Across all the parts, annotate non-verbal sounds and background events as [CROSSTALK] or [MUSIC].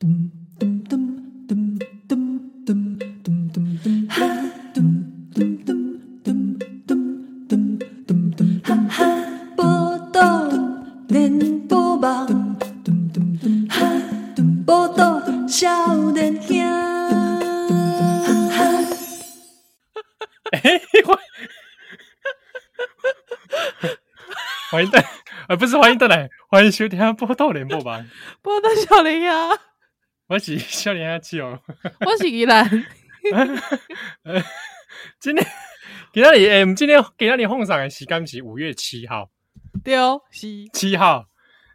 欢欢迎登，呃，不是欢迎登来，欢迎收听报道联播网。报道少年兄，我是 [LAUGHS] 少年阿七哦，我是宜兰。[LAUGHS] 呃，今天给那里，诶，今天给那里奉上的时间是五月七号，对哦，是七号，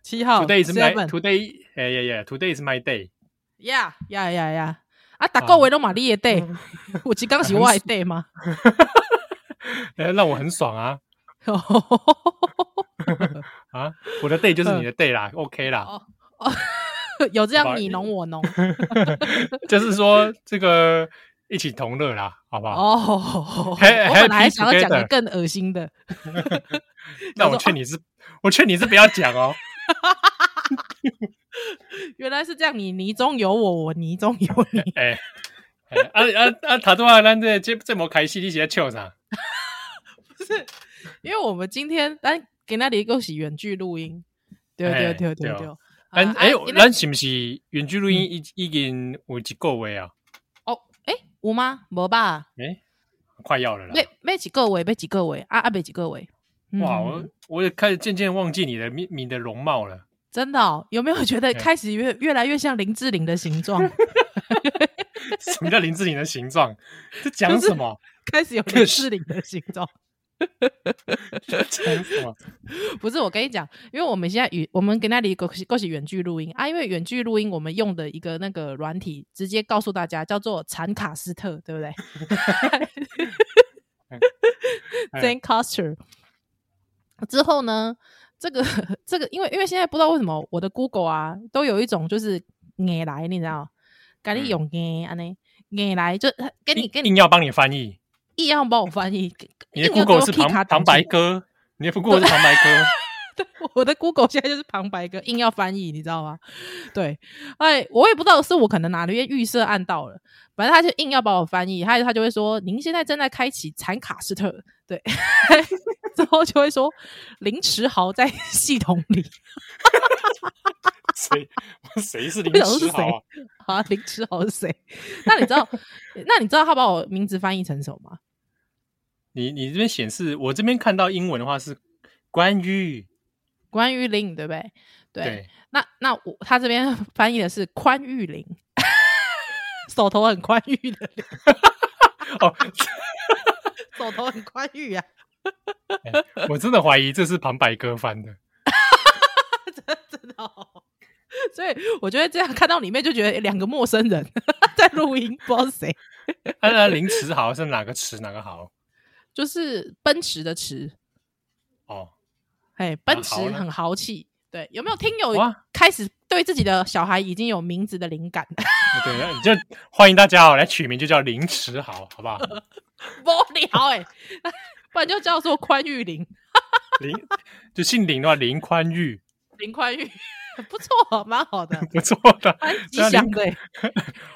七号。Today is my today，哎呀呀，Today is my day。呀呀呀呀！啊，大个月都玛丽的 day，我只刚是我的 day 吗？哎，[LAUGHS] 让我很爽啊！啊，我的 day 就是你的 day 啦，OK 啦。哦哦，[LAUGHS] 有这样你侬我侬，[LAUGHS] 就是说这个一起同乐啦，好不好？哦，[LAUGHS] 我本来还想要讲个更恶心的，那我劝你是，我劝你是不要讲哦。原来是这样，你泥中有我，我泥中有你。哎，啊啊啊！塔多啊咱这这这么开心，你是在笑啥？不是，因为我们今天咱给那里一个是远距录音，对对对对对。哎哎，咱是不是远距录音已已经有几个位啊？哦，哎，有吗？没吧？哎，快要了啦。没没几个位，没几个位啊啊，没几个位。哇，我我也开始渐渐忘记你的你你的容貌了。真的哦，有没有觉得 [LAUGHS] 开始越越来越像林志玲的形状？[LAUGHS] 什么叫林志玲的形状？这讲什么？开始有林志玲的形状？[LAUGHS] [LAUGHS] 不是我跟你讲，因为我们现在与我们跟那里过过去远距录音啊，因为远距录音我们用的一个那个软体，直接告诉大家叫做产卡斯特，对不对？[LAUGHS] Zencaster 之后呢？这个这个，因为因为现在不知道为什么我的 Google 啊都有一种就是硬来，你知道？赶紧用硬安呢，硬来就跟你跟你硬要帮你翻译，硬要帮我翻译。你的 Google 是旁旁白哥，你的 Google 是旁白哥。[LAUGHS] 对，我的 Google 现在就是旁白哥，硬要翻译，你知道吗？对，哎，我也不知道是我可能哪里预设按到了，反正他就硬要帮我翻译，他他就会说：“您现在正在开启残卡斯特。”对。[LAUGHS] 之后就会说林迟豪在系统里，谁 [LAUGHS] 谁是林迟豪啊？林迟豪是谁？那你知道？那你知道他把我名字翻译成什么吗？你你这边显示，我这边看到英文的话是关于关于林，对不对？对。对那那我他这边 [LAUGHS] 翻译的是宽裕林，手头很宽裕的林。[LAUGHS] 哦，手头很宽裕啊。[LAUGHS] 欸、我真的怀疑这是旁白哥翻的，真真的，哦。所以我觉得这样看到里面就觉得两个陌生人在录音，不知道是谁。那林驰豪是哪个驰哪个豪？就是奔驰的驰。哦，哎，奔驰很豪气。对，有没有听友开始对自己的小孩已经有名字的灵感？[LAUGHS] 对，你就欢迎大家哦，来取名就叫林驰豪，好不好？无聊哎。[LAUGHS] 不然就叫做宽裕林，[LAUGHS] 林就姓林的话，林宽裕，林宽裕不错，蛮好的，不错的，蛮吉祥的。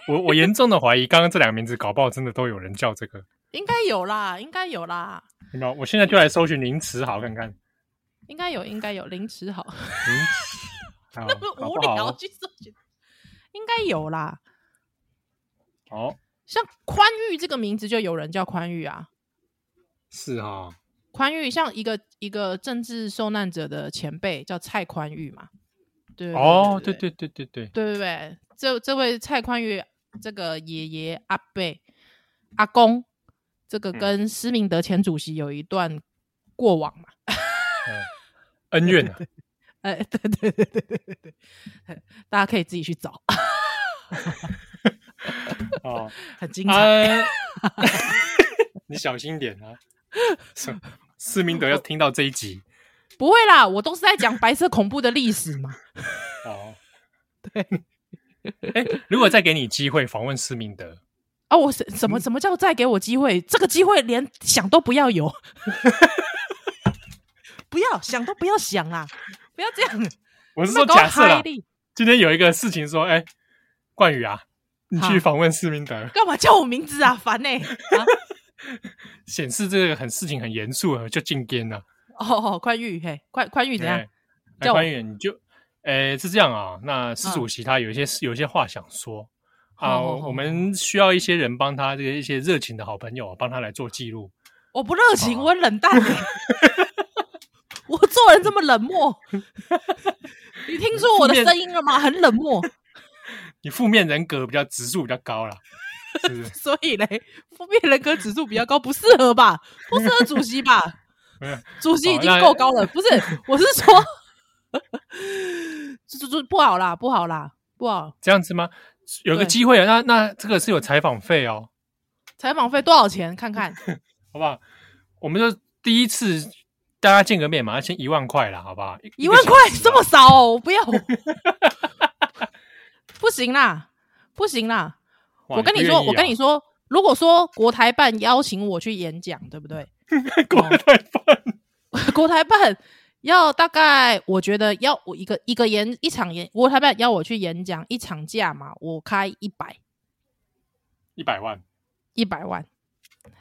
我我严重的怀疑，刚刚这两个名字搞不好真的都有人叫这个，应该有啦，应该有啦。有没有？我现在就来搜寻凌迟好看看，应该有，应该有林驰豪。林，无聊去搜寻，应该有啦。哦，像宽裕这个名字，就有人叫宽裕啊。是啊，宽裕像一个一个政治受难者的前辈叫蔡宽裕嘛，对哦，对对对对对对对对，这这位蔡宽裕这个爷爷阿伯阿公，这个跟施明德前主席有一段过往嘛，[LAUGHS] 恩怨啊，[LAUGHS] 哎，对对对对对对对，大家可以自己去找，[LAUGHS] 哦，很精彩，你小心点啊。施明德要听到这一集，不会啦，我都是在讲白色恐怖的历史嘛。哦，对，哎、欸，如果再给你机会访问施明德啊，我什什么什么叫再给我机会？这个机会连想都不要有，[LAUGHS] 不要想都不要想啊！不要这样。[LAUGHS] 我是说假设啦，今天有一个事情说，哎、欸，冠宇啊，你去访问施明德，干嘛叫我名字啊？烦呢、欸！[LAUGHS] 显、啊、示这个很事情很严肃，就进监了。哦，宽裕，嘿，宽宽裕怎样？叫宽裕，你就，诶、欸，是这样啊。那施主席他有一些、嗯、有一些话想说啊，我们需要一些人帮他这个一些热情的好朋友帮他来做记录。我不热情，我冷淡、欸。[LAUGHS] 我做人这么冷漠，[LAUGHS] 你听说我的声音了吗？很冷漠。[LAUGHS] 你负面人格比较指数比较高啦，是？所以嘞，负面人格指数比较高，不适合吧？不适合主席吧？主席已经够高了，不是？我是说，这这不好啦，不好啦，不好。这样子吗？有个机会啊，那那这个是有采访费哦。采访费多少钱？看看，[LAUGHS] 好不好？我们就第一次。大家见个面嘛，要先一万块啦，好不好？一万块这么少，哦，我不要，[LAUGHS] 不行啦，不行啦！我跟你说，我跟你说，如果说国台办邀请我去演讲，对不对？[LAUGHS] 国台办，国台办要大概，我觉得要我一个一个演一场演，我台办邀我去演讲一场价嘛，我开一百，一百万，一百万，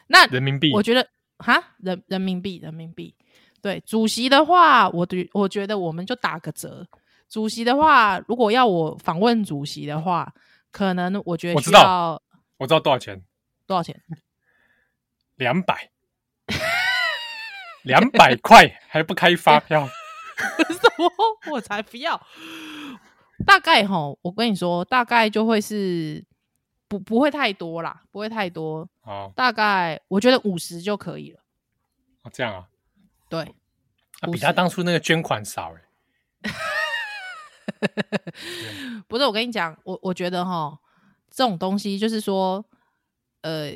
那人民币，我觉得哈，人人民币，人民币。对主席的话，我对我觉得我们就打个折。主席的话，如果要我访问主席的话，可能我觉得需要，我知道，我知道多少钱？多少钱？两百，两百块还不开发 [LAUGHS] 票？什么？我才不要！大概哈，我跟你说，大概就会是不不会太多啦，不会太多。哦，大概我觉得五十就可以了。哦，这样啊。对，啊、比他当初那个捐款少哎。[LAUGHS] 不是，我跟你讲，我我觉得哈，这种东西就是说，呃，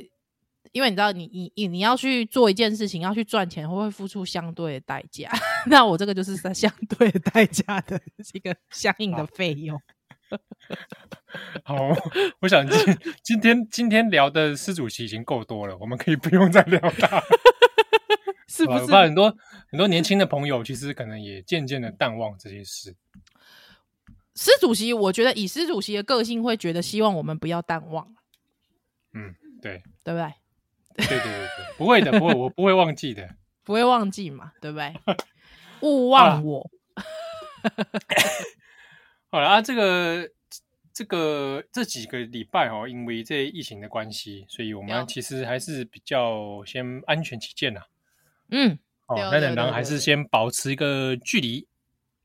因为你知道你，你你你要去做一件事情，要去赚钱，会不会付出相对的代价？[LAUGHS] 那我这个就是在 [LAUGHS] 相对的代价的一个相应的费用。[LAUGHS] 好，我想今今天今天聊的施主席已经够多了，我们可以不用再聊他。是不是？我怕很多很多年轻的朋友，其实可能也渐渐的淡忘这些事。施主席，我觉得以施主席的个性，会觉得希望我们不要淡忘。嗯，对，对不对？对对对对，不会的，不会，我不会忘记的，[LAUGHS] 不会忘记嘛，对不对？勿忘我。[LAUGHS] 好了啊，这个这个这几个礼拜哦，因为这疫情的关系，所以我们其实还是比较先安全起见呐。嗯，哦，那两人还是先保持一个距离。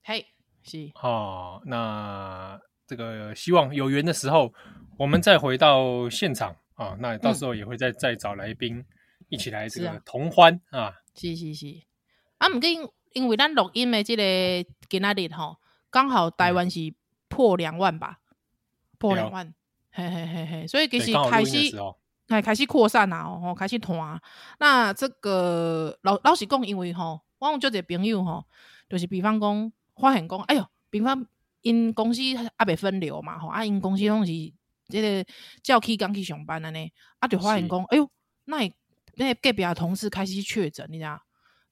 嘿，是。哦，那这个希望有缘的时候，我们再回到现场啊、哦。那到时候也会再、嗯、再找来宾一起来这个同欢啊。是是是。啊，毋过因因为咱录音的即个今仔日吼，刚好台湾是破两万吧，嗯、破两万。嘿嘿嘿嘿，所以其实开始。开开始扩散啊，吼，开始团。那这个老老实讲，因为吼，我有就这朋友吼，就是比方讲，发现讲，哎哟，比方因公司还未分流嘛，吼，啊，因公司拢是这个叫起刚去上班了呢，啊，就发现讲，哎呦，那那隔壁的同事开始确诊，你知道？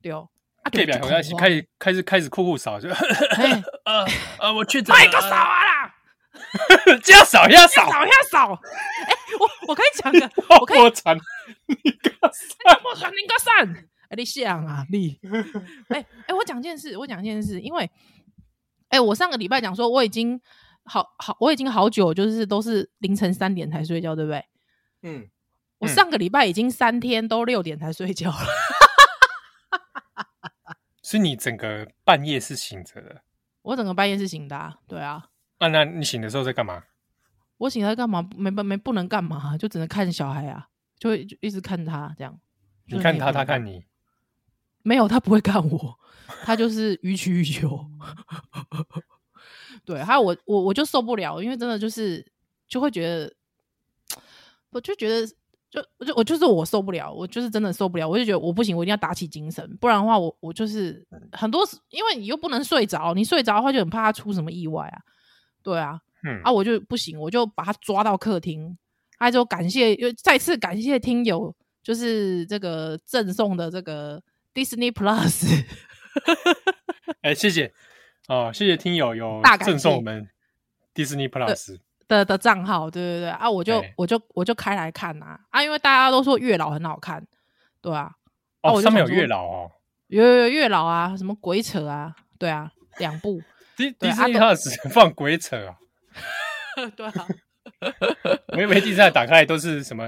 对哦，啊，隔壁同事开始开始开始酷酷扫，就，[LAUGHS] 啊啊，我确诊，快个扫啊啦！[LAUGHS] 这样扫，要扫，要扫。哎，我我可以讲个，[LAUGHS] 我可以传你个伞，我传你个伞。哎，你想啊，你。哎哎，我讲件事，我讲件事，因为，哎，我上个礼拜讲说，我已经好好，我已经好久，就是都是凌晨三点才睡觉，对不对？嗯。我上个礼拜已经三天都六点才睡觉了。[LAUGHS] 所以你整个半夜是醒着的？我整个半夜是醒的啊，对啊。啊，那你醒的时候在干嘛？我醒来干嘛？没没没不能干嘛，就只能看小孩啊，就会就一直看他这样。你看他，他看你。没有，他不会看我，他就是予取予求。对，还有我我我就受不了，因为真的就是就会觉得，我就觉得就我就我就是我受不了，我就是真的受不了，我就觉得我不行，我一定要打起精神，不然的话我我就是很多，因为你又不能睡着，你睡着的话就很怕他出什么意外啊。对啊，嗯。啊，我就不行，我就把他抓到客厅，他就感谢，又再次感谢听友，就是这个赠送的这个 Disney Plus，哎、欸，谢谢哦，谢谢听友有赠送我们 Disney Plus，的。的账号，对对对啊，我就我就我就开来看呐啊，因为大家都说月老很好看，对啊，哦，上面有月老哦，有有月老啊，什么鬼扯啊，对啊，两部迪迪士尼 Plus 放鬼扯啊，[LAUGHS] 对啊，我以为第三打开来都是什么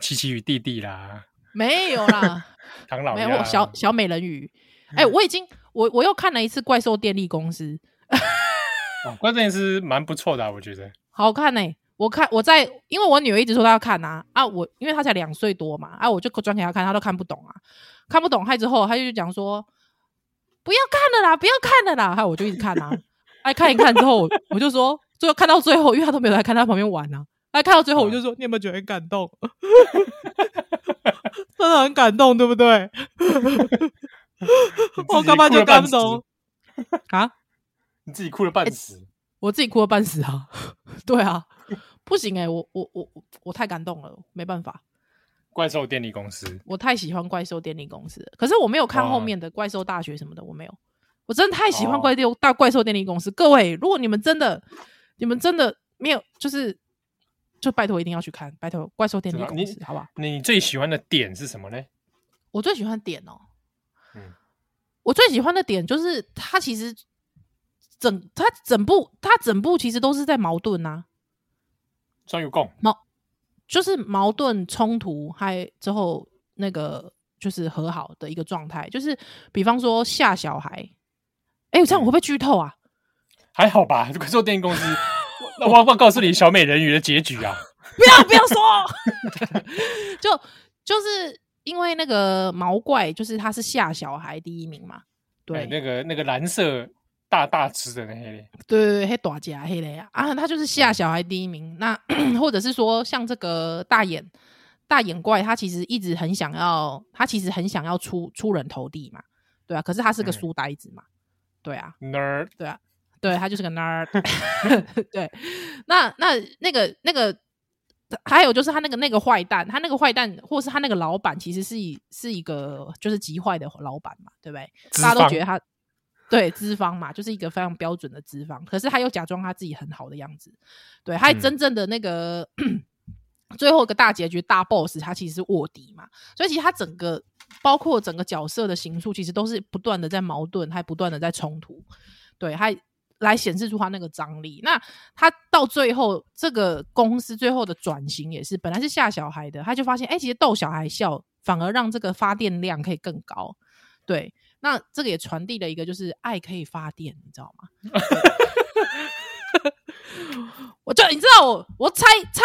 奇奇与弟弟啦，没有啦，唐老鸭没有小小美人鱼，哎，我已经我我又看了一次怪兽电力公司。哦，怪兽电力是蛮不错的，啊，我觉得好看呢，欸。我看我在，因为我女儿一直说她要看啊啊，我因为她才两岁多嘛啊，我就转给她看，她都看不懂啊，看不懂，害之后她就讲说不要看了啦，不要看了啦，还我就一直看啊，哎看一看之后，我就说最后看到最后，因为她都没有在看，她旁边玩啊，哎看到最后我就说，嗯、你有没有觉得很感动？[LAUGHS] 真的很感动，对不对？[LAUGHS] 我干嘛就看不懂啊？你自己哭了半死，欸，我自己哭了半死啊！[LAUGHS] 对啊，[LAUGHS] 不行哎，欸，我我我我太感动了，没办法。怪兽电力公司，我太喜欢怪兽电力公司了，可是我没有看后面的怪兽大学什么的，我没有。我真的太喜欢怪兽大怪兽电力公司，各位，如果你们真的，你们真的没有，就是就拜托一定要去看，拜托怪兽电力公司，好不好？你最喜欢的点是什么呢？我最喜欢点哦，嗯，我最喜欢的点就是他其实。整他整部他整部其实都是在矛盾呐、啊，专有共矛就是矛盾冲突，还之后那个就是和好的一个状态，就是比方说吓小孩，哎、欸，这样我会不会剧透啊？还好吧，如果做电影公司，[LAUGHS] 那我我告诉你小美人鱼的结局啊？不要不要说，[LAUGHS] 就就是因为那个毛怪，就是他是吓小孩第一名嘛，对，欸、那个那个蓝色。大大只的那些，对对对，黑大只黑的呀啊，他就是吓小孩第一名。那 [CLEARS THROAT] 或者是说，像这个大眼大眼怪，他其实一直很想要，他其实很想要出出人头地嘛，对啊。可是他是个书呆子嘛，嗯、对啊，nerd，对啊，对他就是个 nerd。[LAUGHS] 对，那那那个那个，还有就是他那个那个坏蛋，他那个坏蛋，或是他那个老板，其实是一是一个就是极坏的老板嘛，对不对？大家都觉得他。对，资方嘛，就是一个非常标准的资方，可是他又假装他自己很好的样子。对，他真正的那个、嗯、最后一个大结局大 boss，他其实是卧底嘛，所以其实他整个包括整个角色的形塑，其实都是不断的在矛盾，还不断的在冲突。对，还来显示出他那个张力。那他到最后这个公司最后的转型也是，本来是吓小孩的，他就发现，哎，其实逗小孩笑反而让这个发电量可以更高。对。那这个也传递了一个，就是爱可以发电，你知道吗？[LAUGHS] 我就你知道我我蔡蔡，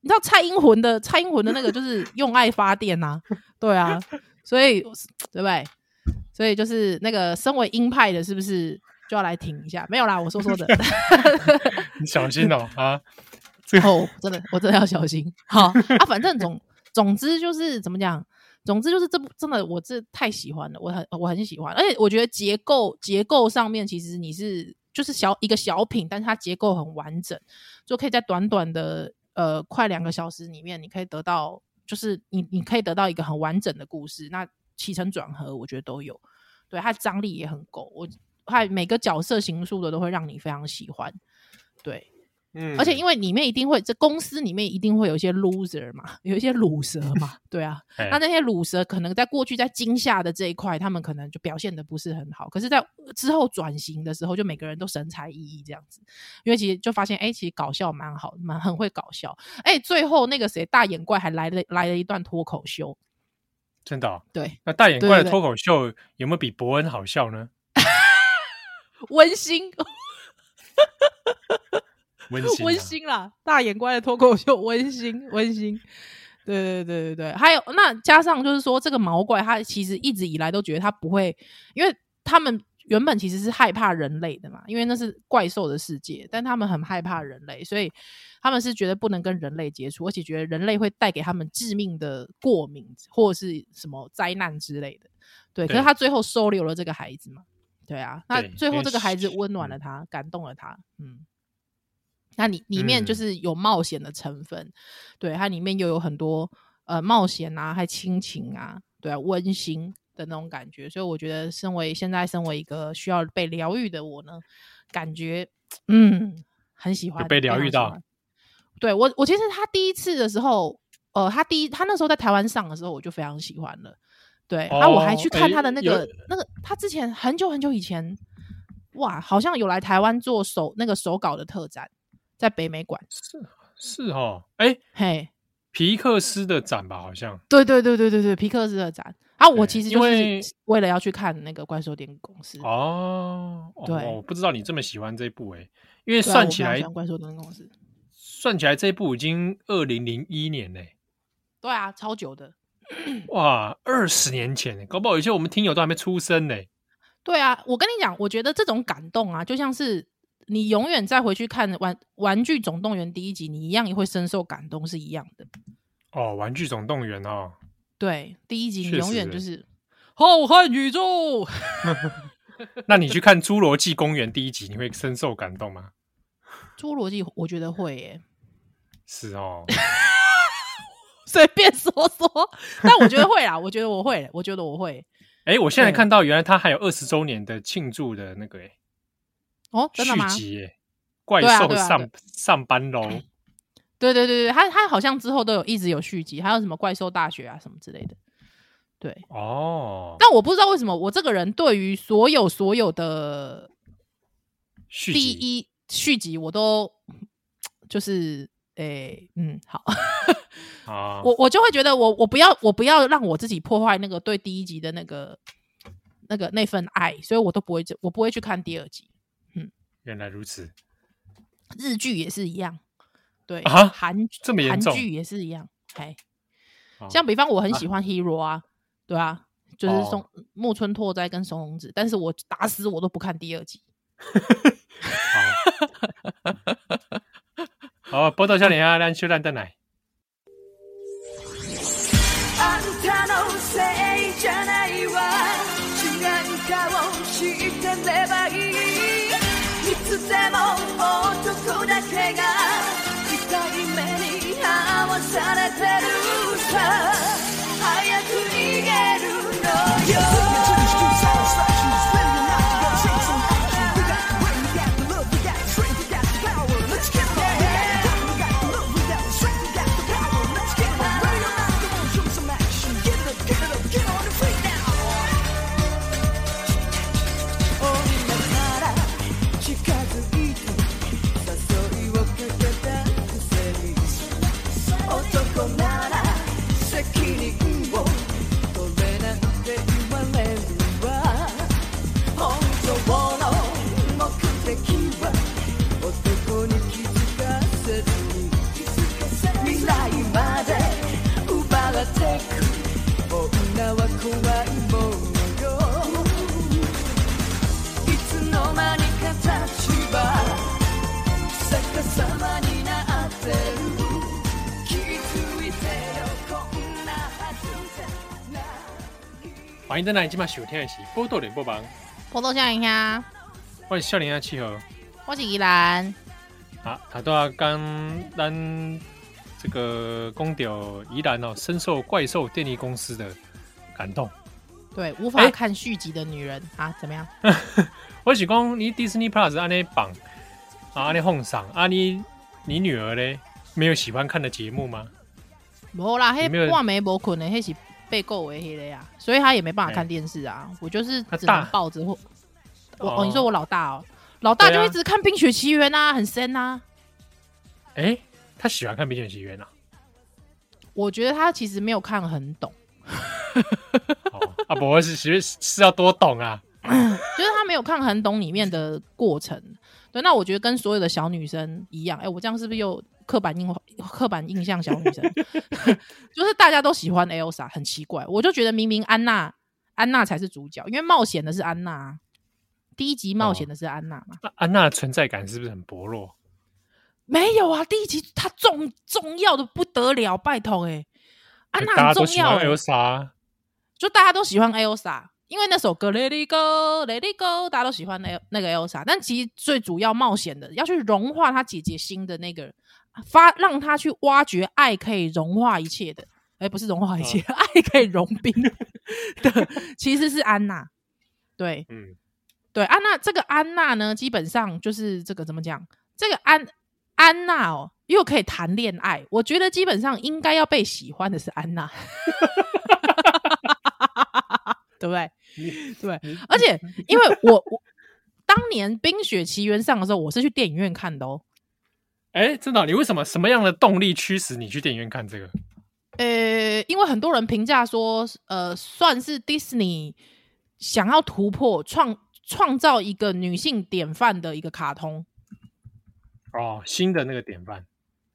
你知道蔡英文的蔡英文的那个就是用爱发电呐、啊，对啊，所以对不对？所以就是那个身为鹰派的，是不是就要来停一下？没有啦，我说说的，[LAUGHS] 你小心哦啊！最后真的我真的要小心。好啊，反正总总之就是怎么讲。总之就是这部真的，我这太喜欢了，我很我很喜欢，而且我觉得结构结构上面其实你是就是小一个小品，但是它结构很完整，就可以在短短的呃快两个小时里面，你可以得到就是你你可以得到一个很完整的故事，那起承转合我觉得都有，对，它张力也很够，我它每个角色形塑的都会让你非常喜欢，对。嗯，而且因为里面一定会，这公司里面一定会有一些 loser 嘛，有一些卤蛇嘛，[LAUGHS] 对啊，那那些卤蛇可能在过去在惊吓的这一块，他们可能就表现的不是很好，可是，在之后转型的时候，就每个人都神采奕奕这样子，因为其实就发现，哎、欸，其实搞笑蛮好，蛮很会搞笑，哎、欸，最后那个谁大眼怪还来了来了一段脱口秀，真的、哦，对，那大眼怪的脱口秀有没有比伯恩好笑呢？温馨。温馨，温馨啦！大眼怪的脱口秀，温馨，温馨。对对对对对，还有那加上就是说，这个毛怪他其实一直以来都觉得他不会，因为他们原本其实是害怕人类的嘛，因为那是怪兽的世界，但他们很害怕人类，所以他们是觉得不能跟人类接触，而且觉得人类会带给他们致命的过敏或者是什么灾难之类的。对，可是他最后收留了这个孩子嘛？对啊，那最后这个孩子温暖了他，感动了他，嗯。那里里面就是有冒险的成分，嗯、对，它里面又有很多呃冒险啊，还亲情啊，对啊，温馨的那种感觉，所以我觉得，身为现在身为一个需要被疗愈的我呢，感觉嗯很喜欢，被疗愈到。对我，我其实他第一次的时候，呃，他第一他那时候在台湾上的时候，我就非常喜欢了。对，啊、我还去看他的那个、欸、那个，他之前很久很久以前，哇，好像有来台湾做手那个手稿的特展，在北美馆。是是哦，哎、欸、嘿，皮克斯的展吧，好像。对对对对对对，皮克斯的展。啊，我其实就是为了要去看那个怪兽电影公司哦。对，我、哦、不知道你这么喜欢这一部哎，因为算起来，怪兽电影公司算起来这一部已经二零零一年嘞。对啊，超久的。[CLEARS THROAT] 哇，二十年前，搞不好有些我们听友都还没出生呢。对啊，我跟你讲，我觉得这种感动啊，就像是你永远再回去看玩《玩具总动员》第一集，你一样也会深受感动，是一样的。哦，《玩具总动员》哦，对，第一集你永远就是浩瀚宇宙。[LAUGHS] [LAUGHS] 那你去看《侏罗纪公园》第一集，你会深受感动吗？侏罗纪，我觉得会耶。是哦。[LAUGHS] 随便说说，但我觉得会啦，我觉得我会，我觉得我会。哎、欸，我现在看到原来他还有二十周年的庆祝的那个哎，哦，真的吗？续集哎，怪兽上、啊啊、上班喽。对对对对，他他好像之后都有一直有续集，还有什么怪兽大学啊什么之类的。对哦，但我不知道为什么我这个人对于所有所有的第一续集我都 [TSK] 就是哎、欸、嗯 [LAUGHS] 好。啊，我我就会觉得我我不要我不要让我自己破坏那个对第一集的那个那个那份爱，所以我都不会我不会去看第二集。嗯，原来如此，日剧也是一样，对啊，韩这么严重，韩剧也是一样。哎，像比方我很喜欢 Hero 啊，啊对啊，就是松、哦、木村拓哉跟松隆子，但是我打死我都不看第二集。好，[LAUGHS] 好，波多少年啊，咱小兰再来。欢迎再来今晚收听的是《波多连播榜》，波多笑一下，我是笑脸下七号，我是依兰。好，他都要跟咱这个公调依兰哦，深受怪兽电力公司的感动。对，无法看续集的女人、欸、啊，怎么样？[LAUGHS] 我是讲你 Disney Plus 按呢绑啊，按呢奉上啊，你你女儿嘞，没有喜欢看的节目吗？没啦，嘿，半暝无困的，嘿是。被够为黑的呀，所以他也没办法看电视啊。欸、我就是只能抱着或我哦，你说我老大哦，老大就一直看《冰雪奇缘》啊，很深啊。哎、欸，他喜欢看《冰雪奇缘》啊？我觉得他其实没有看很懂。[LAUGHS] 哦、啊，不是，其实是要多懂啊。[COUGHS] 就是他没有看很懂里面的过程。对，那我觉得跟所有的小女生一样。哎、欸，我这样是不是又？刻板印刻板印象，小女生 [LAUGHS] 就是大家都喜欢 Elsa，很奇怪。我就觉得明明安娜，安娜才是主角，因为冒险的是安娜。第一集冒险的是安娜嘛？哦、安娜的存在感是不是很薄弱？没有啊，第一集她重重要的不得了，拜托哎、欸，安娜很重要、就大家都喜欢 Elsa，因为那首歌 Let It Go，Let It Go，大家都喜欢那那个 Elsa。但其实最主要冒险的，要去融化她姐姐心的那个。发让他去挖掘爱可以融化一切的，哎、欸，不是融化一切，哦、[LAUGHS] 爱可以融冰的，其实是安娜。对，嗯，对，安娜这个安娜呢，基本上就是这个怎么讲，这个安安娜哦，又可以谈恋爱，我觉得基本上应该要被喜欢的是安娜，[LAUGHS] 对不对？对，而且因为我我当年《冰雪奇缘》上的时候，我是去电影院看的哦。哎，真的？你为什么什么样的动力驱使你去电影院看这个？呃，因为很多人评价说，呃，算是 Disney 想要突破创创造一个女性典范的一个卡通。哦，新的那个典范。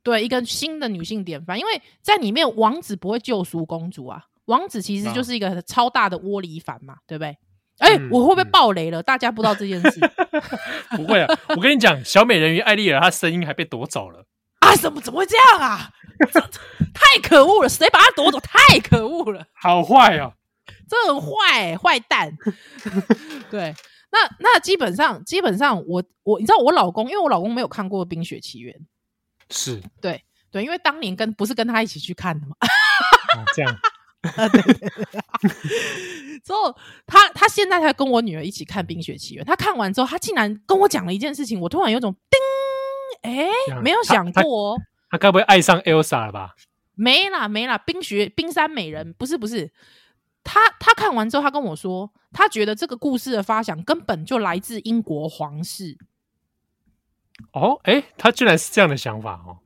对，一个新的女性典范，因为在里面王子不会救赎公主啊，王子其实就是一个超大的窝里反嘛，对不对？哎、欸，嗯、我会不会爆雷了？嗯、大家不知道这件事？[LAUGHS] 不会啊，我跟你讲，小美人鱼艾丽尔她声音还被夺走了啊！怎么怎么会这样啊？太可恶了！谁把她夺走？太可恶了！好坏啊！这很坏，坏蛋。[LAUGHS] 对，那那基本上基本上我我你知道我老公，因为我老公没有看过《冰雪奇缘》，是对对，因为当年跟不是跟他一起去看的嘛。啊、[LAUGHS] 这样。[LAUGHS] 啊，对对对，之后他他现在才跟我女儿一起看《冰雪奇缘》，他看完之后，他竟然跟我讲了一件事情，我突然有种叮，哎，没有想过哦，他该不会爱上 Elsa 了吧？没啦没啦，冰雪冰山美人不是不是，他他看完之后，他跟我说，他觉得这个故事的发想根本就来自英国皇室。哦，哎，他居然是这样的想法哦，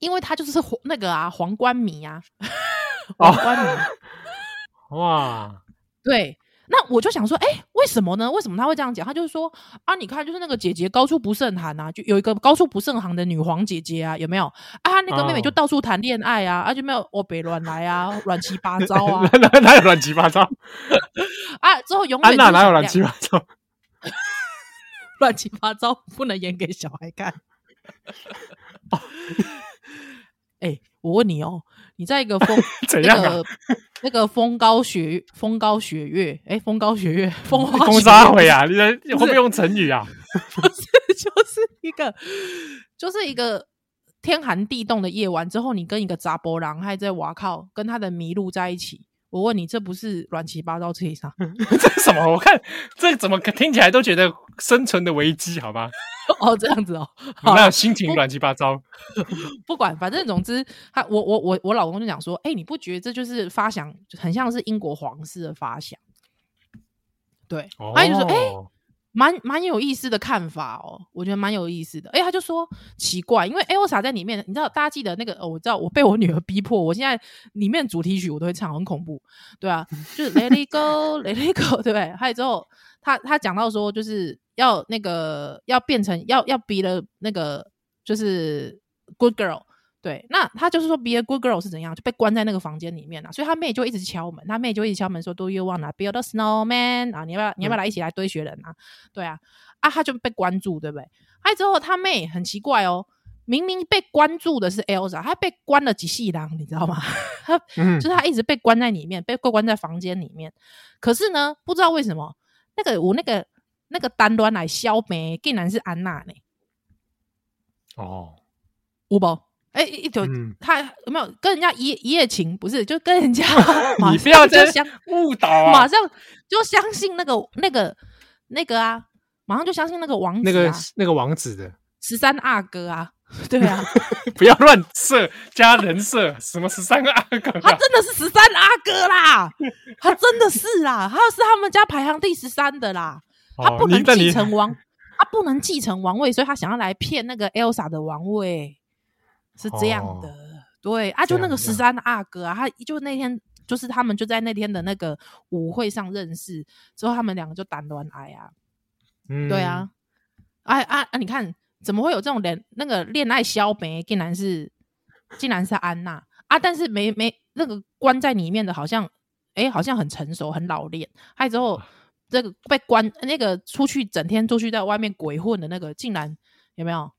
因为他就是那个啊，皇冠迷啊。[LAUGHS] 哦，[LAUGHS] 哇，对，那我就想说，哎、欸，为什么呢？为什么他会这样讲？他就是说啊，你看，就是那个姐姐高处不胜寒啊，就有一个高处不胜寒的女皇姐姐啊，有没有啊？那个妹妹就到处谈恋爱啊，啊，就没有我北乱来啊，乱七八糟啊，[LAUGHS] 哪哪有乱七八糟 [LAUGHS] 啊？之后永远安娜哪有乱七八糟？[LAUGHS] 乱七八糟不能演给小孩看。哎、欸，我问你哦。你在一个风 [LAUGHS] 怎样、啊、那个那个风高雪风高雪月哎，风高雪月风花风沙回啊？[LAUGHS] 你在会不会用成语啊？[LAUGHS] 不是，就是一个就是一个天寒地冻的夜晚之后，你跟一个杂波狼还在哇靠跟他的麋鹿在一起。我问你，这不是乱七八糟这一场？[LAUGHS] 这是什么？我看这怎么听起来都觉得生存的危机，好吧？[LAUGHS] 哦，这样子哦，那心情乱七八糟。[LAUGHS] 不管，反正总之，他我我我我老公就讲说，哎、欸，你不觉得这就是发想，很像是英国皇室的发想？对，哦、他就说，哎、欸。蛮蛮有意思的看法哦，我觉得蛮有意思的。哎，他就说奇怪，因为 Elsa 在里面，你知道，大家记得那个，哦、我知道，我被我女儿逼迫，我现在里面主题曲我都会唱，很恐怖，对啊，就是 Let it go，Let it go，对不对？还有之后，他他讲到说，就是要那个要变成要要 be 的那个就是 good girl。对，那他就是说，be a good girl 是怎样，就被关在那个房间里面啊，所以他妹就一直敲门，他妹就一直敲门说，Do you wanna build a snowman 啊？你要不要，你要不要来一起来堆雪人啊？嗯、对啊，啊，他就被关住，对不对？还之后他妹很奇怪哦，明明被关住的是 Elsa，他被关了几细囊，你知道吗？[LAUGHS] 他、嗯、就是他一直被关在里面，被关在房间里面。可是呢，不知道为什么，那个我那个那个单端来消梅竟然是安娜呢？哦，五宝。哎，一就他有没有跟人家一一夜情？不是，就跟人家 [LAUGHS] 你不要这样误导啊！马上就相信那个那个那个啊！马上就相信那个王子，那个那个王子的十三阿哥啊！[LAUGHS] 对啊，[LAUGHS] 不要乱设加人设，什么十三个阿哥？他真的是十三阿哥啦！他真的是啦，他是他们家排行第十三的啦。他不能继承王，他不能继承王位，所以他想要来骗那个 Elsa 的王位。是这样的，哦、对啊，就那个十三阿哥啊，他就那天就是他们就在那天的那个舞会上认识，之后他们两个就谈恋爱啊，嗯，对啊，哎啊啊，你看怎么会有这种恋那个恋爱消梅，竟然是竟然是安娜啊，但是没没那个关在里面的，好像哎，好像很成熟很老练，还之后这个被关那个出去整天出去在外面鬼混的那个，竟然有没有？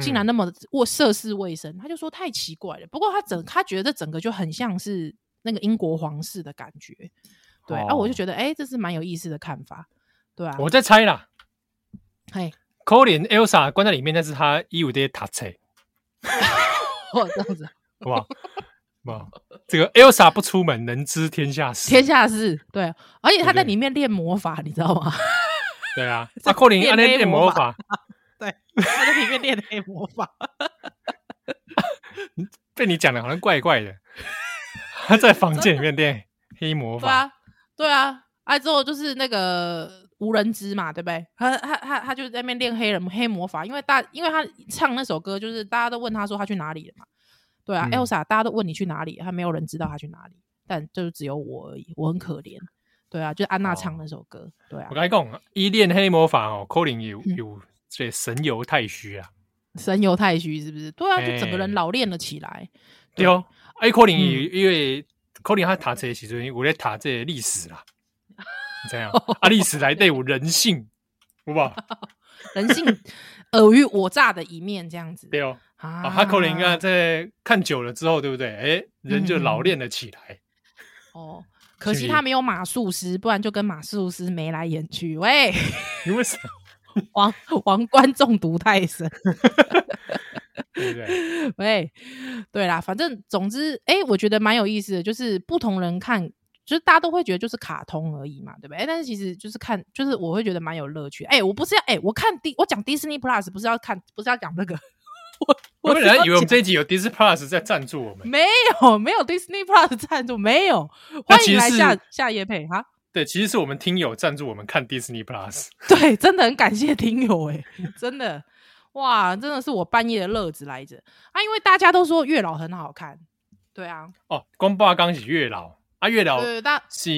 竟然那么卫涉世未深，他就说太奇怪了。不过他整他觉得这整个就很像是那个英国皇室的感觉，对。啊、我就觉得，哎、欸，这是蛮有意思的看法，对啊。我在猜啦，嘿，，Colin Elsa 关在里面，但是他衣服这些塔菜，哦，这样子，好不好？哇，这个 Elsa 不出门，能知天下事。天下事，对。而且他在里面练魔法，你知道吗？对啊，[LAUGHS] 阿可怜练练魔法。对，他在里面练黑魔法。[LAUGHS] 被你讲的好像怪怪的。他在房间里面练黑魔 [LAUGHS] 法。对啊，对啊。哎，之后就是那个无人知嘛，对不对？他他他他就在那边练黑人黑魔法，因为大，因为他唱那首歌，就是大家都问他说他去哪里了嘛。对啊、嗯、，Elsa，大家都问你去哪里，他没有人知道他去哪里，但就是只有我而已，我很可怜。对啊，就是安娜唱那首歌。哦、对啊，我跟你讲，一练黑魔法哦，可能有有这神游太虚啊，神游太虚是不是？对啊，就整个人老练了起来。对哦，哎，可能因为柯林他读这些时阵，我在读这些历史啦，这样 [LAUGHS] 啊，历史来对我人性，好不好？[LAUGHS] 人性尔虞我诈的一面，这样子。对哦，啊，他可能应该在看久了之后，对不对？哎，人就老练了起来。哦。[LAUGHS] 可惜他没有马术师，不然就跟马术师眉来眼去。喂，你为什么王王冠中毒太深？[LAUGHS] 对不对？[LAUGHS] 喂，对啦，反正总之，哎、欸，我觉得蛮有意思的，就是不同人看，就是大家都会觉得就是卡通而已嘛，对不对？但是其实就是看，就是我会觉得蛮有乐趣。哎、欸，我不是要，哎、欸，我看迪，我讲 Disney Plus 不是要看，不是要讲那个。我我本来以为我们这一集有 Disney Plus 在赞助我们，没有没有 Disney Plus 赞助，没有。欢迎来下下业配哈。对，其实是我们听友赞助我们看 Disney Plus。[LAUGHS] 对，真的很感谢听友哎，真的哇，真的是我半夜的乐子来着啊！因为大家都说月老很好看，对啊。哦，光爸刚是月老啊，月老对大是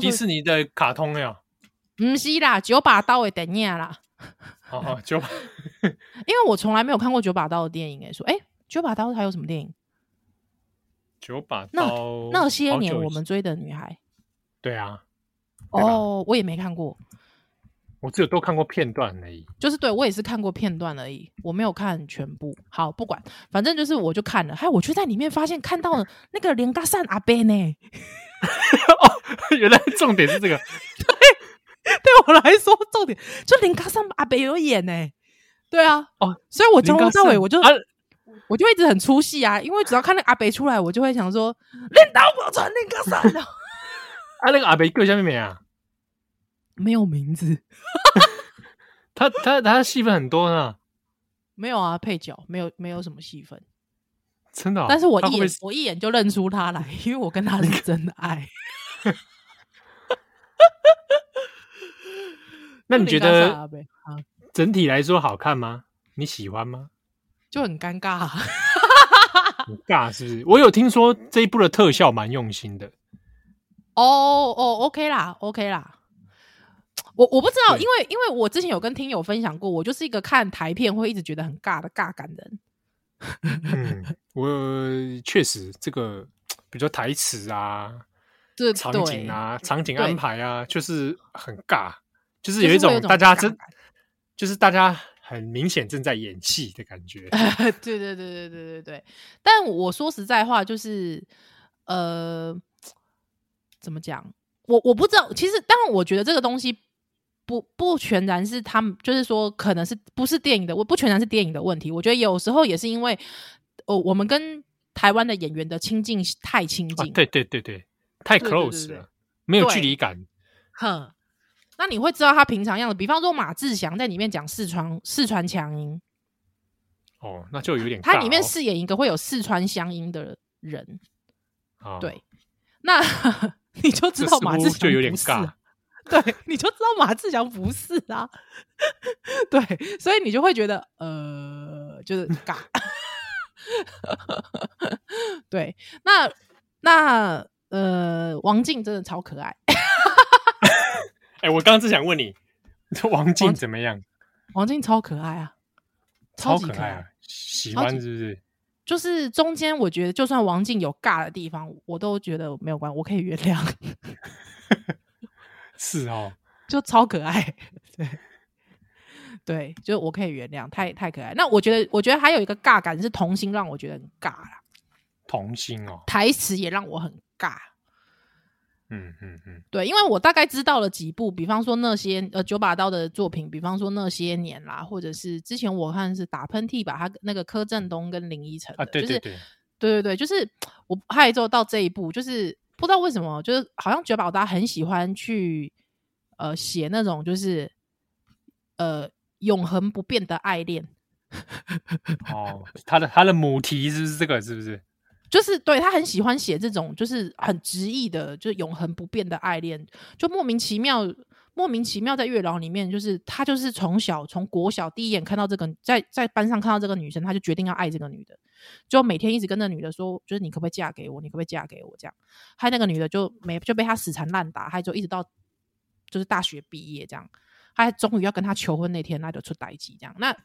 迪士尼的卡通呀？不是啦，九把刀的电影啦。好好九把，因为我从来没有看过九把刀的电影诶、欸，说诶、欸，九把刀还有什么电影？九把刀那，那些年我们追的女孩，对啊，哦，我也没看过，我只有都看过片段而已，就是对我也是看过片段而已，我没有看全部。好，不管，反正就是我就看了，还有我就在里面发现看到了那个连嘎善阿伯呢，[LAUGHS] 哦，原来重点是这个。[LAUGHS] 对对我来说，重点就林卡桑阿北有演呢、欸，对啊，哦，所以我从头到尾我就、啊、我就一直很出戏啊，因为只要看那阿北出来，我就会想说，练刀我传林卡桑的，啊，那个阿北叫什么名啊？没有名字，[LAUGHS] 他他他戏份很多呢，没有啊，配角没有没有什么戏份，真的、哦，但是我一眼我一眼就认出他来，因为我跟他是 [LAUGHS] 真的爱。[LAUGHS] 那你觉得整体来说好看吗？你喜欢吗？就很尴尬，很尬是不是？我有听说这一部的特效蛮用心的。哦哦，OK 啦，OK 啦。我我不知道，因为因为我之前有跟听友分享过，我就是一个看台片会一直觉得很尬的尬感人。嗯，我确实这个，比如说台词啊，[LAUGHS] 这场景啊，场景安排啊，就是很尬。就是有一种大家真，就是大家很明显正在演戏的感觉。[LAUGHS] 对对对对对对对。但我说实在话，就是呃，怎么讲？我我不知道。其实，当然，我觉得这个东西不不全然是他们，就是说，可能是不是电影的，我不全然是电影的问题。我觉得有时候也是因为，哦，我们跟台湾的演员的亲近太亲近。啊，对对对对，太 close 了，对对对对，没有距离感。哼。那你会知道他平常样子，比方说马志祥在里面讲四川四川腔音，哦，那就有点、哦。他里面饰演一个会有四川乡音的人，哦、对，那你就知道马志祥就有点尬，对，你就知道马志祥不是啊，[LAUGHS] 对，所以你就会觉得呃，就是尬，[LAUGHS] 对，那那呃，王静真的超可爱。[LAUGHS] 哎、欸，我刚刚只想问你，王静怎么样？王静超可爱啊，超级可爱，可爱啊，喜欢是不是？就是中间我觉得，就算王静有尬的地方，我都觉得没有关系，我可以原谅。[LAUGHS] 是哦，就超可爱，对对，就我可以原谅，太太可爱。那我觉得，我觉得还有一个尬感是童星，让我觉得很尬啦。童星哦，台词也让我很尬。嗯嗯嗯，对，因为我大概知道了几部，比方说那些呃九把刀的作品，比方说那些年啦，或者是之前我看是打喷嚏吧，他那个柯震东跟林依晨啊，对对对，就是、对对对，就是我还有之后到这一步，就是不知道为什么，就是好像九把刀很喜欢去呃写那种就是呃永恒不变的爱恋。[LAUGHS] 哦，他的他的母题是不是这个？是不是？就是对，他很喜欢写这种，就是很直译的，就是永恒不变的爱恋，就莫名其妙，莫名其妙在月老里面，就是他就是从小从国小第一眼看到这个，在在班上看到这个女生，他就决定要爱这个女的，就每天一直跟那女的说，就是你可不可以嫁给我？你可不可以嫁给我？这样，害那个女的就没就被他死缠烂打，还就一直到就是大学毕业这样，他还终于要跟他求婚那天，那就出代志这样，那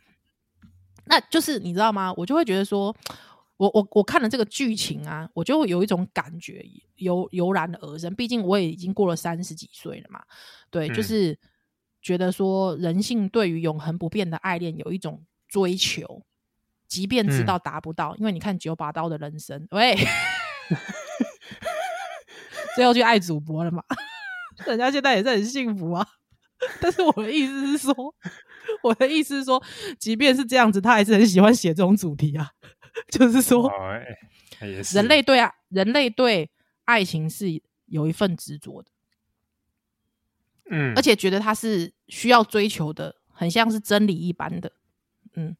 那就是你知道吗？我就会觉得说。我我我看了这个剧情啊，我就有一种感觉油油然而生。毕竟我也已经过了三十几岁了嘛，对，嗯、就是觉得说人性对于永恒不变的爱恋有一种追求，即便知道达不到，嗯、因为你看九把刀的人生，喂，[LAUGHS] 最后去爱主播了嘛，[LAUGHS] 人家现在也是很幸福啊。但是我的意思是说，[LAUGHS] 我的意思是说，即便是这样子，他还是很喜欢写这种主题啊。就是说，人类对啊，人类对爱情是有一份执着的，嗯，而且觉得它是需要追求的，很像是真理一般的，嗯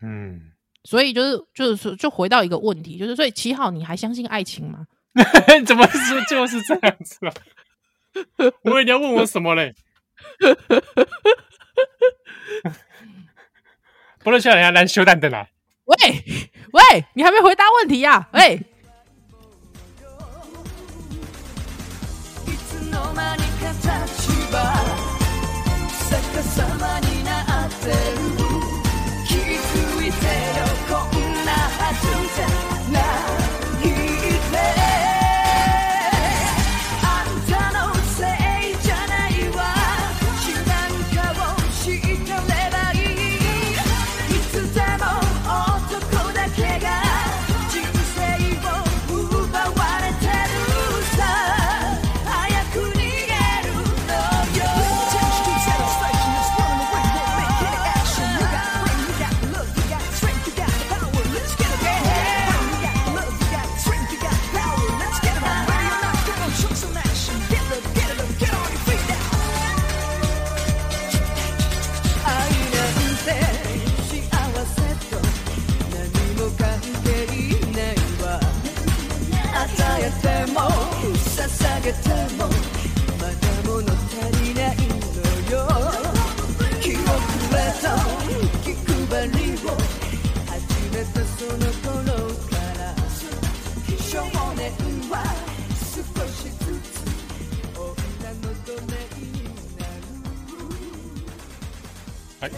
嗯，所以就是就是说，就回到一个问题，就是所以七号，你还相信爱情吗？[LAUGHS] 怎么说就是这样子啊？我以为你要问我什么嘞？[LAUGHS] 不能笑人家难修蛋的啦。喂喂，你还没回答问题呀？[LAUGHS] 喂。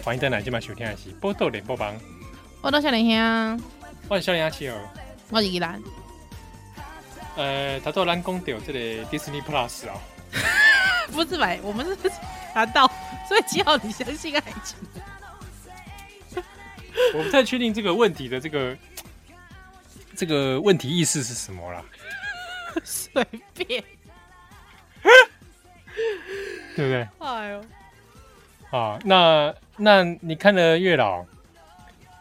欢迎登来，今晚收听的是《波多连播帮》。我到小林兄，我是小林阿七哦。我是依兰。呃，他都兰公掉这里 Disney Plus 啊？[LAUGHS] 不是吧？我们是谈到，所以只要你相信爱情。[LAUGHS] 我不太确定这个问题的这个这个问题意思是什么啦。随便，[LAUGHS] 对不对？哎呦，啊，那。那你看了月老？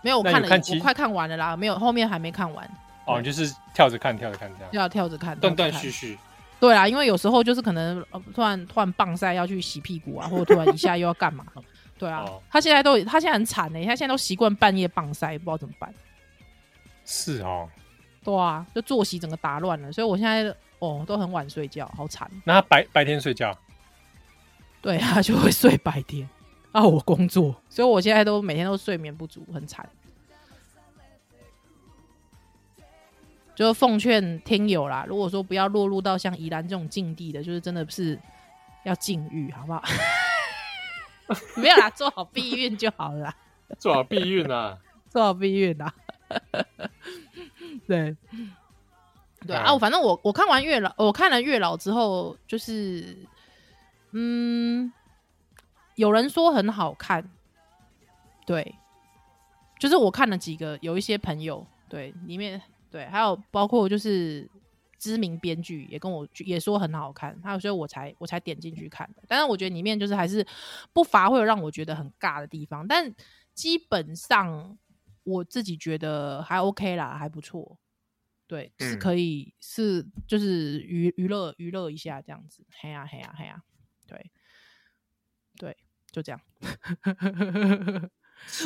没有，我看了，我快看完了啦。没有，后面还没看完。哦，就是跳着看，跳着看这样。要跳着看，断断续续。对啊，因为有时候就是可能突然突然棒赛要去洗屁股啊，或者突然一下又要干嘛？[LAUGHS] 对啊，哦、他现在都他现在很惨呢、欸，他现在都习惯半夜棒赛，不知道怎么办。是哦。对啊，就作息整个打乱了，所以我现在哦都很晚睡觉，好惨。那他白白天睡觉？对啊，就会睡白天。啊，我工作，所以我现在都每天都睡眠不足，很惨。就奉劝听友啦，如果说不要落入到像宜兰这种境地的，就是真的是要禁欲，好不好？[LAUGHS] 没有啦，[LAUGHS] 做好避孕就好了。做好避孕啊！[LAUGHS] 做好避孕啊！对对啊，我反正我我看完月老，我看了月老之后，就是嗯。有人说很好看，对，就是我看了几个，有一些朋友对里面对，还有包括就是知名编剧也跟我也说很好看，还有所以我才我才点进去看的。但是我觉得里面就是还是不乏会有让我觉得很尬的地方，但基本上我自己觉得还 OK 啦，还不错，对，是可以、嗯、是就是娱娱乐娱乐一下这样子，嘿呀嘿呀嘿呀，对对。就这样。[LAUGHS]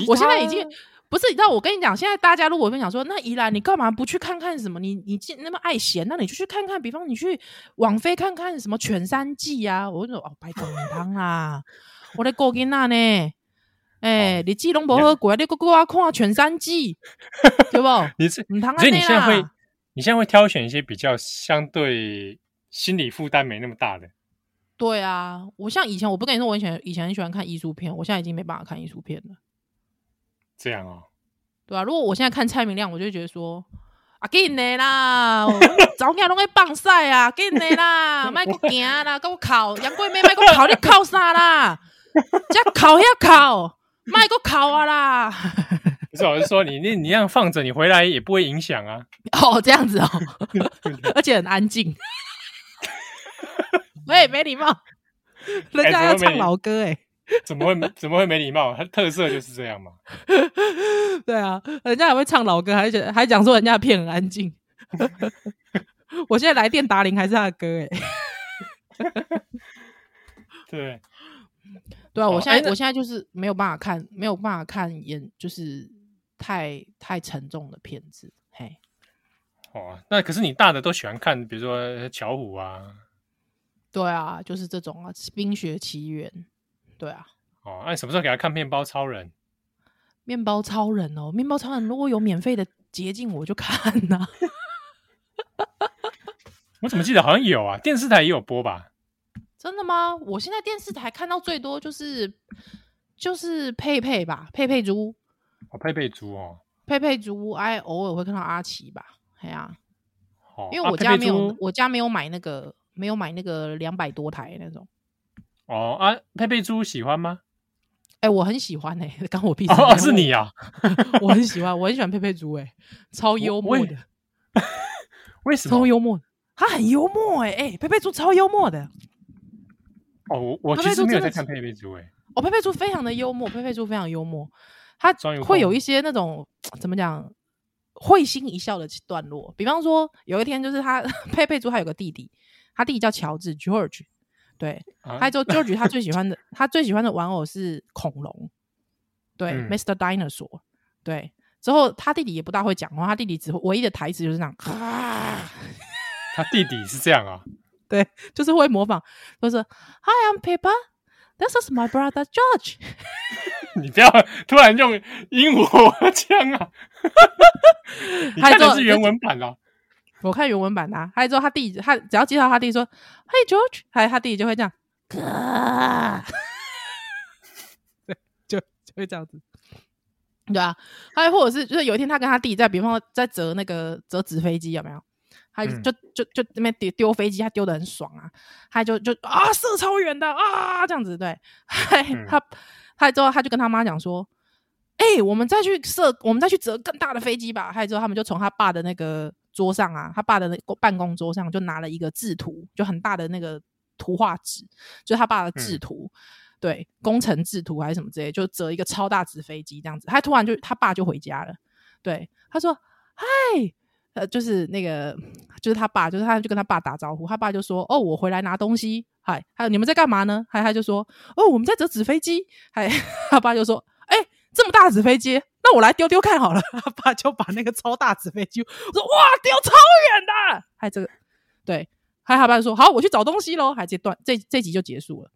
我现在已经不是，你知道，我跟你讲，现在大家如果分享说，那宜兰你干嘛不去看看什么？你你既那么爱闲，那你就去看看，比方你去网飞看看什么犬山记啊。我就说哦，拜托你汤啊，[LAUGHS] 我的过囡仔呢？哎、欸，你记拢不好过，你搁搁我看全山记，对不？[LAUGHS] 你是，所以你现在会，你现在会挑选一些比较相对心理负担没那么大的。对啊，我像以前，我不跟你说，我以前以前很喜欢看艺术片，我现在已经没办法看艺术片了。这样啊、哦？对啊，如果我现在看蔡明亮，我就觉得说啊，给你啦，早起拢会棒晒啊，给你啦，卖个行啦，给我烤杨贵妹，卖个考，你考啥啦？这烤呀烤，卖个考啊啦！[LAUGHS] 不是，我是说你那，你这样放着，你回来也不会影响啊。哦，这样子哦，[LAUGHS] 而且很安静。[LAUGHS] 喂，没礼貌，人家要唱老歌哎、欸，[LAUGHS] 怎么会怎么会没礼貌？他特色就是这样嘛。[LAUGHS] 对啊，人家还会唱老歌，还讲还讲说人家的片很安静。[LAUGHS] 我现在来电达铃还是他的歌哎、欸。对，对啊，我现在、欸、我现在就是没有办法看，没有办法看演，就是太太沉重的片子。嘿，哦，那可是你大的都喜欢看，比如说巧虎啊。对啊，就是这种啊，《冰雪奇缘》。对啊。哦，那你什么时候给他看《面包超人》？面包超人哦，面包超人如果有免费的捷径，我就看呐、啊。[LAUGHS] 我怎么记得好像有啊？电视台也有播吧？真的吗？我现在电视台看到最多就是就是佩佩吧，佩佩猪。哦，佩佩猪哦，佩佩猪，哎，偶尔会看到阿奇吧？哎呀、啊。哦，因为我家没有，啊、我家没有买那个。没有买那个两百多台那种哦啊，佩佩猪喜欢吗？哎、欸，我很喜欢哎、欸，[LAUGHS] 刚我闭嘴哦，是你啊，我很喜欢，我很喜欢佩佩猪哎、欸，超幽默的，为什么？超幽默，他很幽默哎、欸、哎、欸，佩佩猪超幽默的。哦，我我其实没有在看佩佩猪哎、欸，哦，佩佩猪非常的幽默，佩佩猪非常幽默，他会有一些那种怎么讲会心一笑的段落，比方说有一天就是他 [LAUGHS] 佩佩猪他有个弟弟。他弟弟叫乔治 George，对，啊、他说 George 他最喜欢的他最喜欢的玩偶是恐龙，对、嗯、，Mr. Dinosaur，对。之后他弟弟也不大会讲话，他弟弟只会唯一的台词就是那样。啊他弟弟是这样啊？[LAUGHS] 对，就是会模仿，就是 Hi, I'm Peppa，This is my brother George。[LAUGHS] 你不要突然用鹦鹉 [LAUGHS] 腔啊！你看的是原文版啊。我看原文版的、啊，还有之后他弟，他只要介绍他弟说，Hey George，还有他弟弟就会这样，[LAUGHS] 哥，对，就就会这样子，对啊，还有或者是就是有一天他跟他弟在，比方说在折那个折纸飞机，有没有？他就、嗯、就就就那边丢丢飞机，他丢的很爽啊，他就就啊射超远的啊这样子，对，嗯、他他之后他就跟他妈讲说，哎、欸，我们再去射，我们再去折更大的飞机吧。还有之后他们就从他爸的那个。桌上啊，他爸的那个办公桌上就拿了一个制图，就很大的那个图画纸，就是他爸的制图，嗯、对，工程制图还是什么之类，就折一个超大纸飞机这样子。他突然就他爸就回家了，对，他说：“嗨，呃，就是那个，[LAUGHS] 就是他爸，就是他就跟他爸打招呼，他爸就说：哦，我回来拿东西。嗨，还有你们在干嘛呢？还他就说：哦，我们在折纸飞机。嗨，[LAUGHS] 他爸就说：这么大的纸飞机。”那我来丢丢看好了，他 [LAUGHS] 爸就把那个超大纸飞机，我说哇，丢超远的，还这个，对，还他爸就说好，我去找东西喽，还这段这这集就结束了。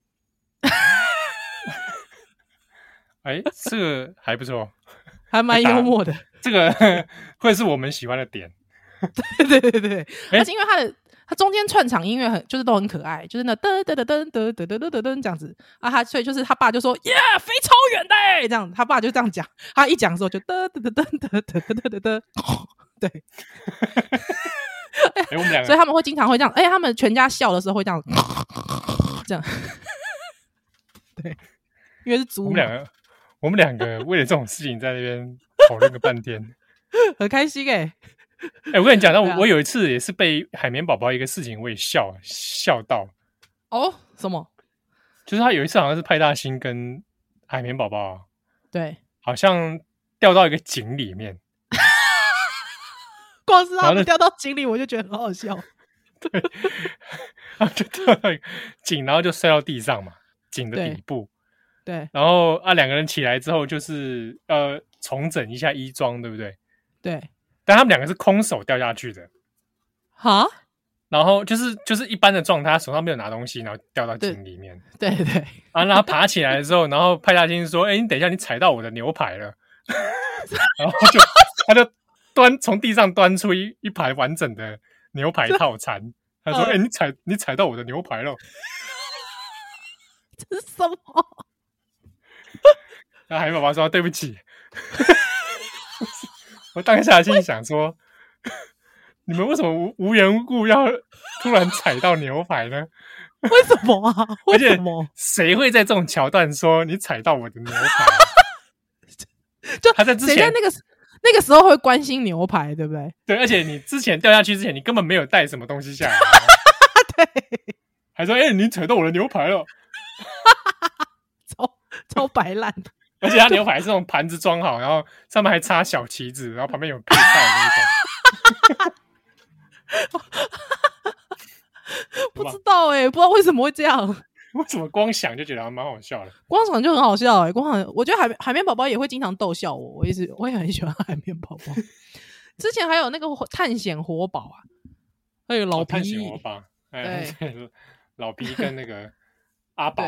[LAUGHS] 哎、欸，这个还不错，还蛮幽默的，这个 [LAUGHS] 会是我们喜欢的点。对对对对，而且因为他的。它中间串场音乐很，就是都很可爱，就是那噔噔噔噔噔噔噔噔噔噔这样子。啊，他所以就是他爸就说耶，飞超远的这样，他爸就这样讲，他一讲的时候就噔噔噔噔噔噔噔噔噔，[LAUGHS] 对，哎，我们两。个，所以他们会经常会这样，哎，他们全家笑的时候会这样，这样，[LAUGHS] 对，因为是猪，我们两个，[LAUGHS] 我们两个为了这种事情在那边讨论个半天，很开心哎。哎、欸，我跟你讲，那我、啊、我有一次也是被海绵宝宝一个事情，我也笑笑到。哦，什么？就是他有一次好像是派大星跟海绵宝宝，对，好像掉到一个井里面。[LAUGHS] 光是他们掉到井里，我就觉得很好笑。[LAUGHS] 对，然后就掉到井，然后就摔到地上嘛，井的底部。对，然后啊，两个人起来之后就是呃重整一下衣装，对不对？对，但他们两个是空手掉下去的，哈，然后就是就是一般的状态，他手上没有拿东西，然后掉到井里面，对对，然后爬起来的时候，然后派大星说：“哎，你等一下，你踩到我的牛排了。[LAUGHS] ”然后就 [LAUGHS] 他就端从地上端出一一排完整的牛排套餐，[LAUGHS] 他说：“哎，你踩你踩到我的牛排了。”这是什么？那海绵宝宝说：“对不起。”我当下心里想说：“ [LAUGHS] 你们为什么无无缘无故要突然踩到牛排呢？[LAUGHS] 为什么啊？为什么？谁会在这种桥段说你踩到我的牛排？[LAUGHS] 就他在之前在那个那个时候会关心牛排，对不对？对，而且你之前掉下去之前，你根本没有带什么东西下来，对，还说：‘哎、欸，你踩到我的牛排了。’超超白烂的。”而且他牛排是那种盘子装好，然后上面还插小旗子，然后旁边有配菜的那种。[LAUGHS] 不知道哎、欸，不知道为什么会这样。[LAUGHS] 为什么光想就觉得还蛮好笑的？光想就很好笑哎、欸，光想我觉得海海绵宝宝也会经常逗笑我，我一直，我也很喜欢海绵宝宝。[LAUGHS] 之前还有那个探险活宝啊，还有老皮、哦、探险活宝，哎，老皮跟那个阿宝，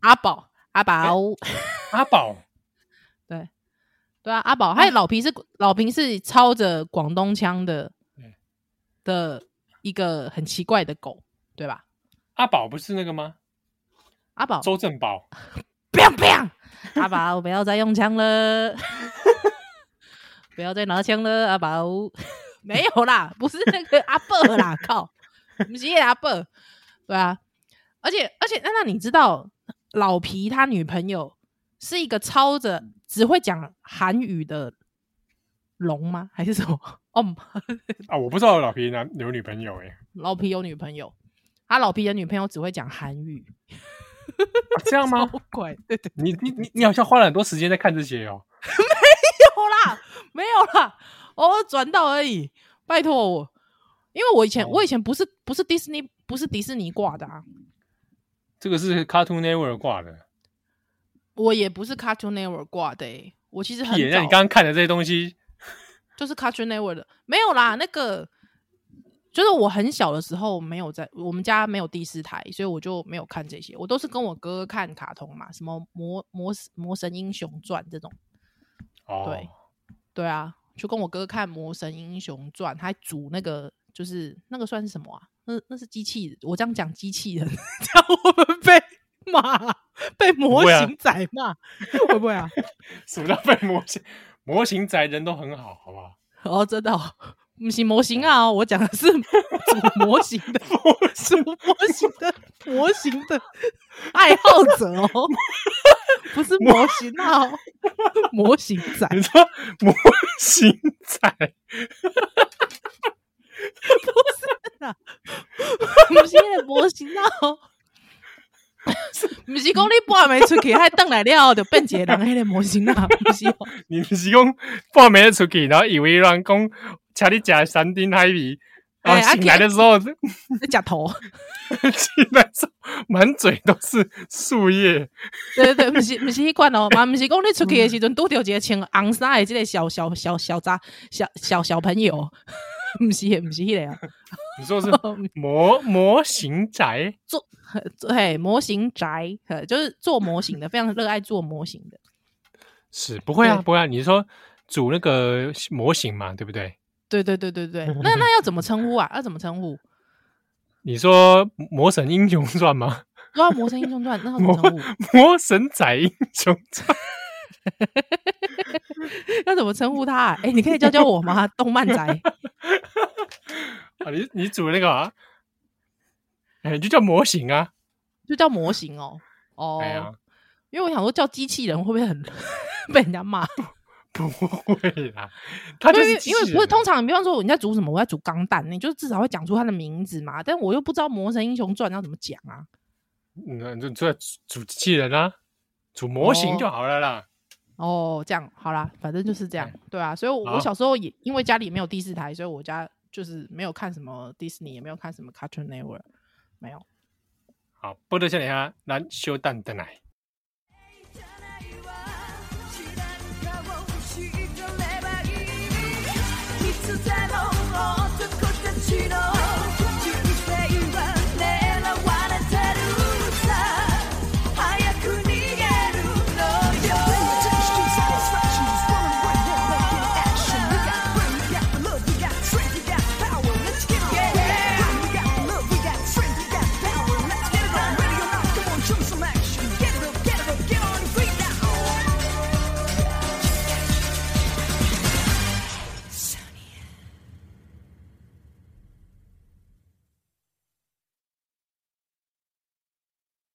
阿宝。阿宝，阿宝，[LAUGHS] 对，对啊，阿宝，还有老皮是老皮是操着广东腔的，的一个很奇怪的狗，对吧？阿宝不是那个吗？阿宝，周正宝，不 [LAUGHS] 要不要，[LAUGHS] 阿宝不要再用枪了，不要再拿枪了，阿宝，没有啦，不是那个阿伯啦，靠，不是阿伯，对啊，而且而且，那那你知道？老皮他女朋友是一个操着只会讲韩语的龙吗？[LAUGHS] 还是什么？哦，啊，我不知道老皮男有女朋友诶。老皮有女朋友，他老皮的女朋友只会讲韩语，啊，这样吗？怪，对对，你你你你好像花了很多时间在看这些哦。没有啦，没有啦，我转到而已。拜托我，因为我以前，哦，我以前不是不是迪士尼不是迪士尼挂的啊。这个是 Cartoon Network 挂的，我也不是 Cartoon Network 挂的、欸，我其实很早。那你刚刚看的这些东西，就是 Cartoon Network 的，没有啦。那个就是我很小的时候没有在我们家没有第四台，所以我就没有看这些。我都是跟我哥哥看卡通嘛，什么魔魔魔神英雄传这种。哦，对对啊，就跟我哥哥看魔神英雄传，他还组那个就是那个算是什么啊？那那是机器人，我这样讲机器人，这样我们被骂，被模型仔骂，会不会啊？[LAUGHS] 什么叫被模型？模型仔人都很好，好不好？哦，真的，哦不是模型啊，我讲的是组模型的，组模型的模型的爱好者哦，不是模型啊，[LAUGHS] 模型仔，你说模型仔。不是啊，不是那个模型哦，不是讲你半暝出去，还等来了就变一个人迄个模型啊，不是？你不是讲半暝出去，然后以为人讲请你吃山珍海味，然后醒来的时候在夹 [LAUGHS] 头，醒来时候满嘴都是树叶。对对对，不是不是迄款哦，嘛不是讲你出去的时阵拄着一个穿红衫的这个小小小小杂小小小朋友。[LAUGHS] 不是，不是那个啊！[LAUGHS] 你说是 [LAUGHS] 模模型宅做，对，模型宅，就是做模型的，非常热爱做模型的。是不会啊，不会啊！你说组那个模型嘛，对不对？对对对对对。那那要怎么称呼啊？要怎么称呼？你说《魔神英雄传》吗？对啊，《魔神英雄传》那要怎么称呼？魔神仔英雄传。要怎么称呼他、啊？哎、欸，你可以教教我吗？动漫宅啊，你你组那个啊？哎、欸，就叫模型啊，就叫模型哦。哦，哎、呀因为我想说叫机器人会不会很 [LAUGHS] 被人家骂？[LAUGHS] 不会啦，他就是因为不是通常，比方说你在组什么，我在组钢弹，你就至少会讲出他的名字嘛。但我又不知道《魔神英雄传》要怎么讲啊？那就就组机器人啊，组模型就好了啦。哦哦，这样好啦，反正就是这样，对啊，所以，我小时候也因为家里没有第四台，所以我家就是没有看什么迪士尼，也没有看什么 Cartoon Network，没有。好，不得笑脸哈，咱小等等来。